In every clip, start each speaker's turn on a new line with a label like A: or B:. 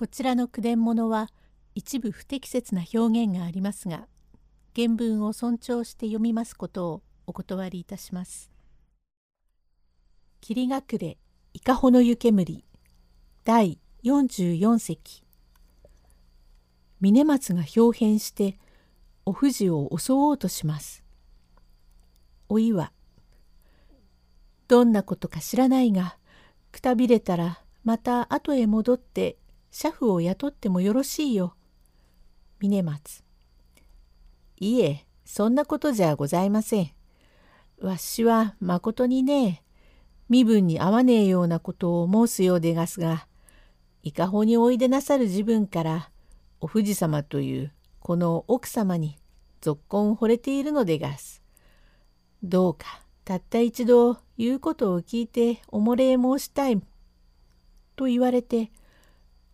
A: こちらの句伝物は一部不適切な表現がありますが原文を尊重して読みますことをお断りいたします。霧隠れ伊香保の湯煙第44席峰松が表変してお藤を襲おうとします。おいはどんなことか知らないがくたびれたらまた後へ戻って車夫を雇ってもよろしいよ。峰松。いえ、そんなことじゃございません。わしはまことにね、身分に合わねえようなことを申すようでがすが、いかほにおいでなさる自分から、お藤様というこの奥様にぞっこん惚れているのでがす。どうかたった一度言うことを聞いておもれ申したい。と言われて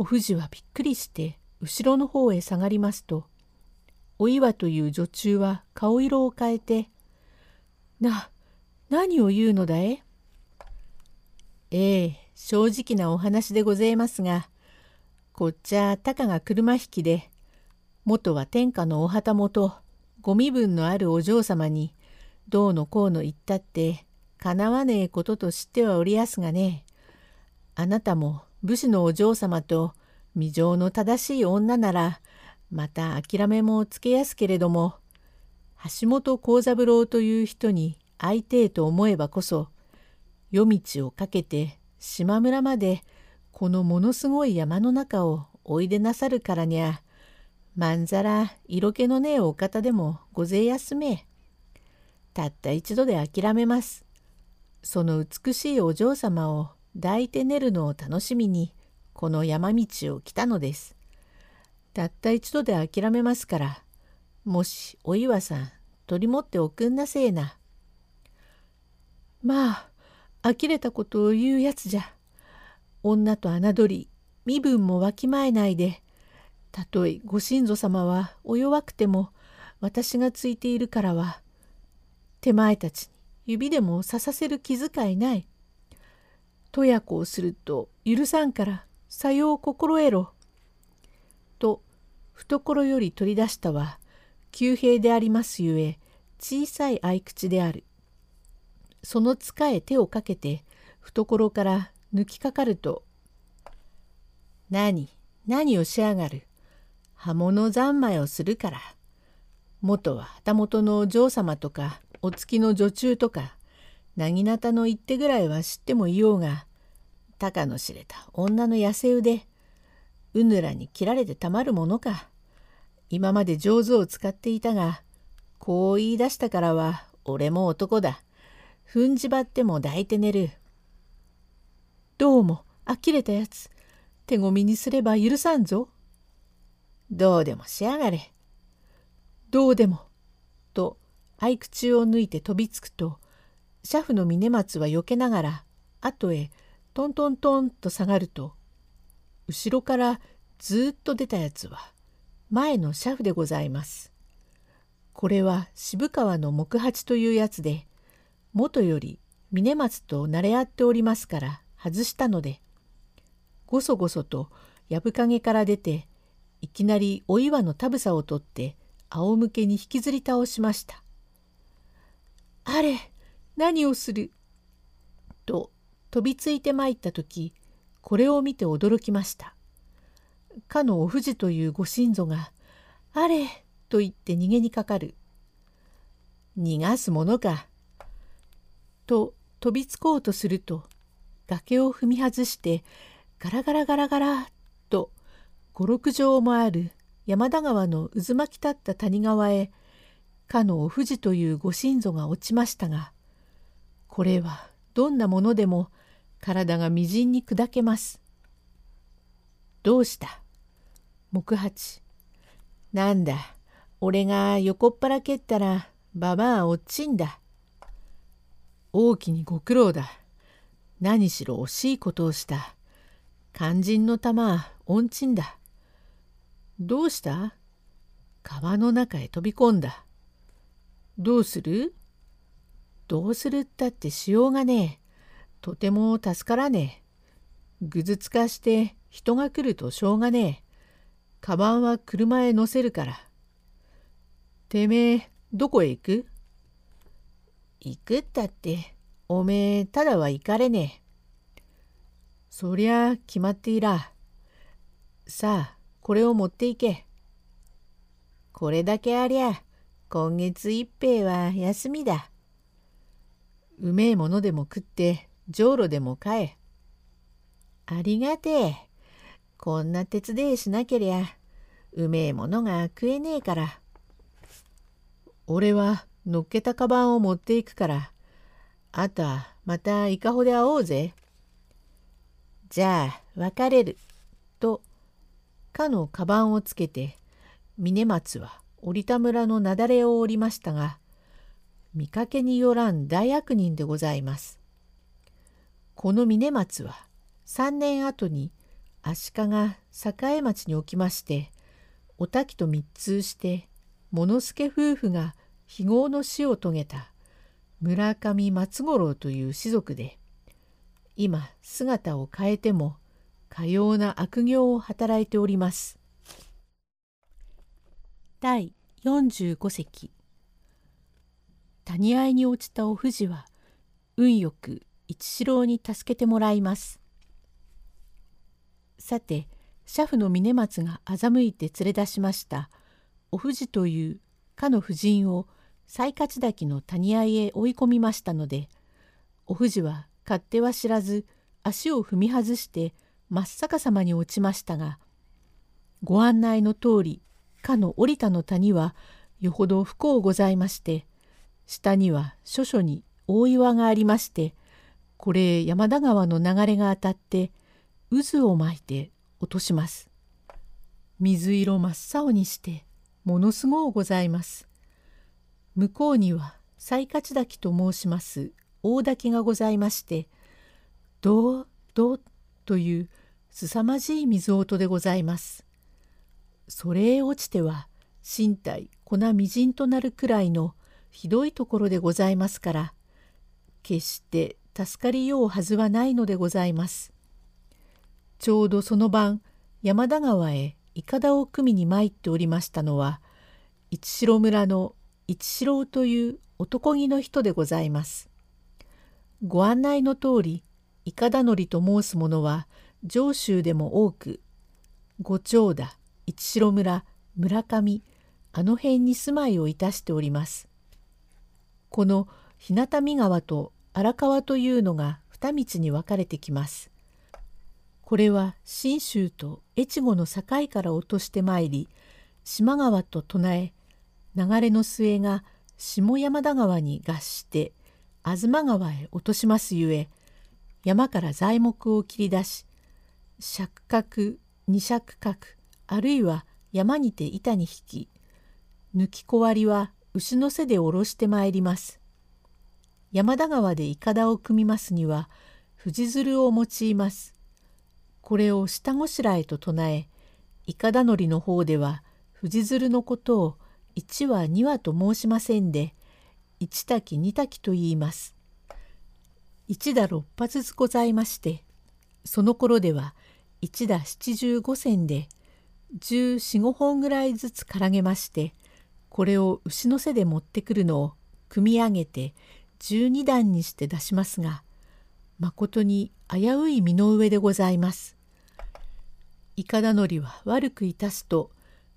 A: お藤はびっくりして後ろの方へ下がりますとお岩という女中は顔色を変えて「な何を言うのだえ?」ええ正直なお話でございますがこっちゃたかが車引きで元は天下のお旗本ご身分のあるお嬢様にどうのこうの言ったってかなわねえことと知ってはおりやすがねあなたも武士のお嬢様と未情の正しい女ならまた諦めもつけやすけれども橋本幸三郎という人に会いてえと思えばこそ夜道をかけて島村までこのものすごい山の中をおいでなさるからにゃまんざら色気のねえお方でもごぜえやすめたった一度で諦めます。その美しいお嬢様を抱いて寝るのを楽しみにこの山道を来たのです。たった一度で諦めますからもしお岩さん取り持っておくんなせえな。まあ呆れたことを言うやつじゃ。女と侮り身分もわきまえないでたとえご親祖様はお弱くても私がついているからは手前たちに指でも刺させる気遣いない。とや子をすると許さんからさよう心得ろ。と懐より取り出したは旧兵でありますゆえ小さい合口である。その塚へ手をかけて懐から抜きかかると「何何をしやがる刃物三昧をするから元は旗本のお嬢様とかお月の女中とかなぎなたの一手ぐらいは知ってもいようが高の知れた女の痩せ腕うぬらに切られてたまるものか。今まで上手を使っていたがこう言い出したからは俺も男だ。踏んじばっても抱いて寝る。どうも呆れたやつ。手ごみにすれば許さんぞ。どうでもしやがれ。どうでも。と合口を抜いて飛びつくと車夫の峰松は避けながら後へトントントンと下がると後ろからずっと出たやつは前の車夫でございます。これは渋川の木八というやつで元より峰松と慣れ合っておりますから外したのでごそごそと藪影から出ていきなりお岩のたぶさを取って仰向けに引きずり倒しました。あれ何をする？と飛びついて参った時これを見て驚きました。かのお藤というご親祖が「あれ!」と言って逃げにかかる。逃がすものか。と飛びつこうとすると崖を踏み外してガラガラガラガラと五六畳もある山田川の渦巻き立った谷川へかのお藤というご親祖が落ちましたがこれはどんなものでも体がみじんに砕けます。どうした？木八。なんだ、俺が横っ腹蹴ったら、ばばあ落ちんだ。大きにご苦労だ。何しろ惜しいことをした。肝心の玉は、恩賃だ。どうした？川の中へ飛び込んだ。どうする？どうするったってしようがねえ。とても助からねえ。ぐずつかして人が来るとしょうがねえ。カバンは車へ乗せるから。てめえ、どこへ行く？
B: 行くったって、おめえ、ただは行かれねえ。
A: そりゃ決まっていら。さあ、これを持っていけ。
B: これだけありゃ、今月一平は休みだ。
A: うめえものでも食って、じょうろでも買え。
B: ありがてえ。こんな手伝いしなけりゃ、うめえものが食えねえから。
A: 俺はのっけたカバンを持っていくから、あとはまたいかほで会おうぜ。
B: じゃあ別れる。
A: と、かのカバンをつけて、峰松は折田村の雪崩を降りましたが、見かけによらん大悪人でございます。この峰松は3年後に足利栄町におきまして、お滝と密通して物助夫婦が非業の死を遂げた村上松五郎という士族で今姿を変えてもかような悪行を働いております。第45隻谷合に落ちたお藤は運よく一四郎に助けてもらいます。さて車夫の峰松が欺いて連れ出しましたお藤というかの夫人を西勝滝の谷合へ追い込みましたのでお藤は勝手は知らず足を踏み外して真っ逆さまに落ちましたがご案内の通りかの降りたの谷はよほど不幸ございまして下には諸々に大岩がありましてこれ山田川の流れが当たって渦を巻いて落とします。水色真っ青にしてものすごうございます。向こうには西勝滝と申します大滝がございましてどうどうという凄まじい水音でございます。それへ落ちては身体粉みじんとなるくらいのひどいところでございますから決して助かりようはずはないのでございます。ちょうどその晩山田川へいかだを組みに参っておりましたのは一城村の一四郎という男気の人でございます。ご案内の通りいかだ乗りと申す者は上州でも多く五丁田一城村村上あの辺に住まいをいたしております。この日向見川と荒川というのが二道に分かれてきます。これは信州と越後の境から落としてまいり島川と唱え流れの末が下山田川に合して東川へ落としますゆえ山から材木を切り出し尺角二尺角あるいは山にて板に引き抜き小割りは牛の背で下ろしてまいります。山田川でいかだを組みますには藤鶴を用います。これを下ごしらえと唱えいかだのりの方では藤鶴のことを一話二話と申しませんで一滝二滝と言います。一打六発ずございましてその頃では一打七十五銭で十四五本ぐらいずつからげましてこれを牛の背で持ってくるのを組み上げて十二段にして出しますがまことに危うい身の上でございます。いかだのりは悪くいたすと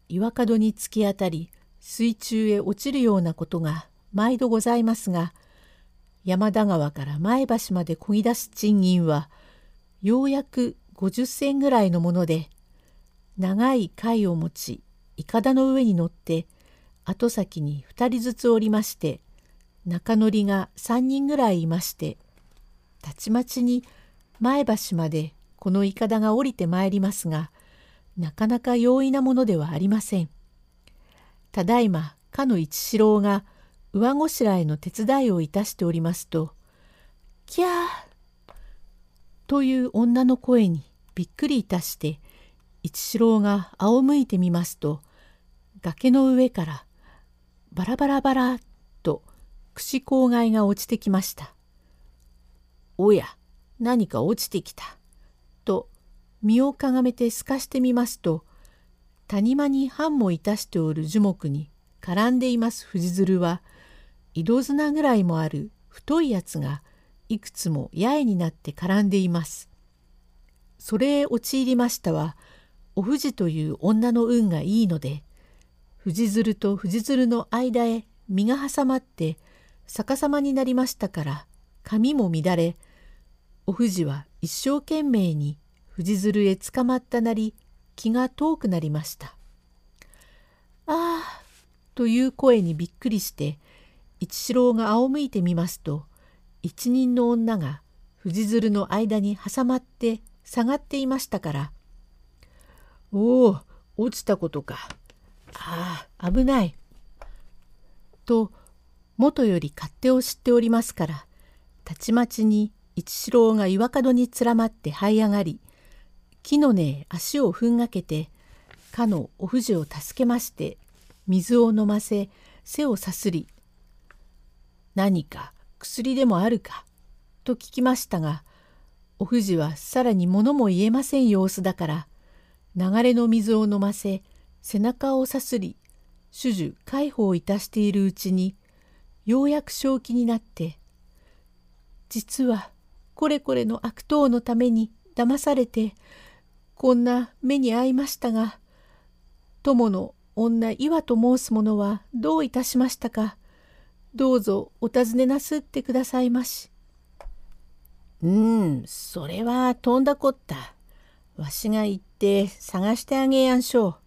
A: 岩角に突き当たり水中へ落ちるようなことが毎度ございますが山田川から前橋までこぎ出す賃金はようやく50銭ぐらいのもので長い貝を持ちいかだの上に乗って後先に2人ずつおりまして中乗りが3人ぐらいいましてたちまちに前橋までこのいかだが降りてまいりますがなかなか容易なものではありません。ただいまかの一四郎が上ごしらえの手伝いをいたしておりますと「キャー!」という女の声にびっくりいたして一四郎が仰向いてみますと崖の上からバラバラバラと串郊外が落ちてきました。おや何か落ちてきた。と身をかがめて透かしてみますと谷間に半もいたしておる樹木に絡んでいます藤鶴は井戸綱ぐらいもある太いやつがいくつも八重になって絡んでいます。それへ陥りましたはお藤という女の運がいいので藤鶴と藤鶴の間へ身が挟まって逆さまになりましたから髪も乱れお藤は一生懸命に藤鶴へ捕まったなり気が遠くなりました。ああという声にびっくりして一四郎が仰向いてみますと一人の女が藤鶴の間に挟まって下がっていましたから「おお落ちたことかああ危ない」と元より勝手を知っておりますからたちまちに一四郎が岩角につらまって這い上がり木の根へ足を踏んがけてかのお藤を助けまして水を飲ませ背をさすり「何か薬でもあるか?」と聞きましたがお藤はさらに物も言えません様子だから流れの水を飲ませ背中をさすり主樹介抱いたしているうちにようやく正気になって「実はこれこれの悪党のために騙されてこんな目に遭いましたが友の女岩と申す者はどういたしましたかどうぞお尋ねなすってくださいまし。
B: うん、それはとんだこった。わしが行って探してあげやんしょう。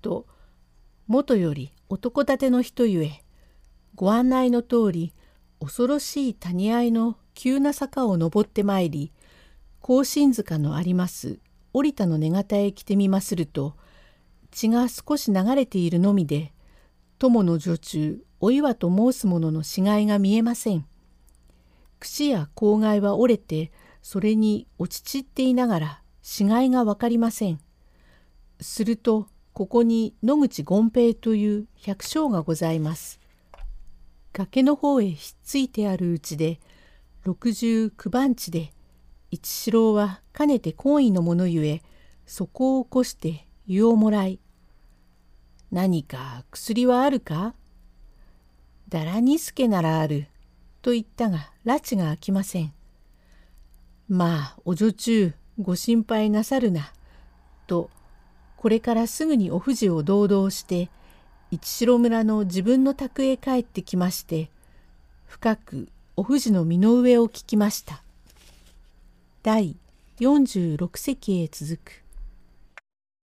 B: と、元より男立ての人ゆえ、ご案内の通り、恐ろしい谷合の急な坂を登ってまいり、甲信塚のあります折田の根形へ来てみますると血が少し流れているのみで友の女中お岩と申す者の死骸が見えません。櫛や口外は折れてそれに落ち散っていながら死骸が分かりません。するとここに野口権平という百姓がございます。崖の方へひっついてあるうちで六十九番地で一四郎はかねて懇意のものゆえそこを起こして湯をもらい「何か薬はあるか?」「だらにすけならある」と言ったが拉致が開きません。まあお女中ご心配なさるな。とこれからすぐにお藤を堂々して一城村の自分の宅へ帰ってきまして深くお藤の身の上を聞きました。第46席へ続く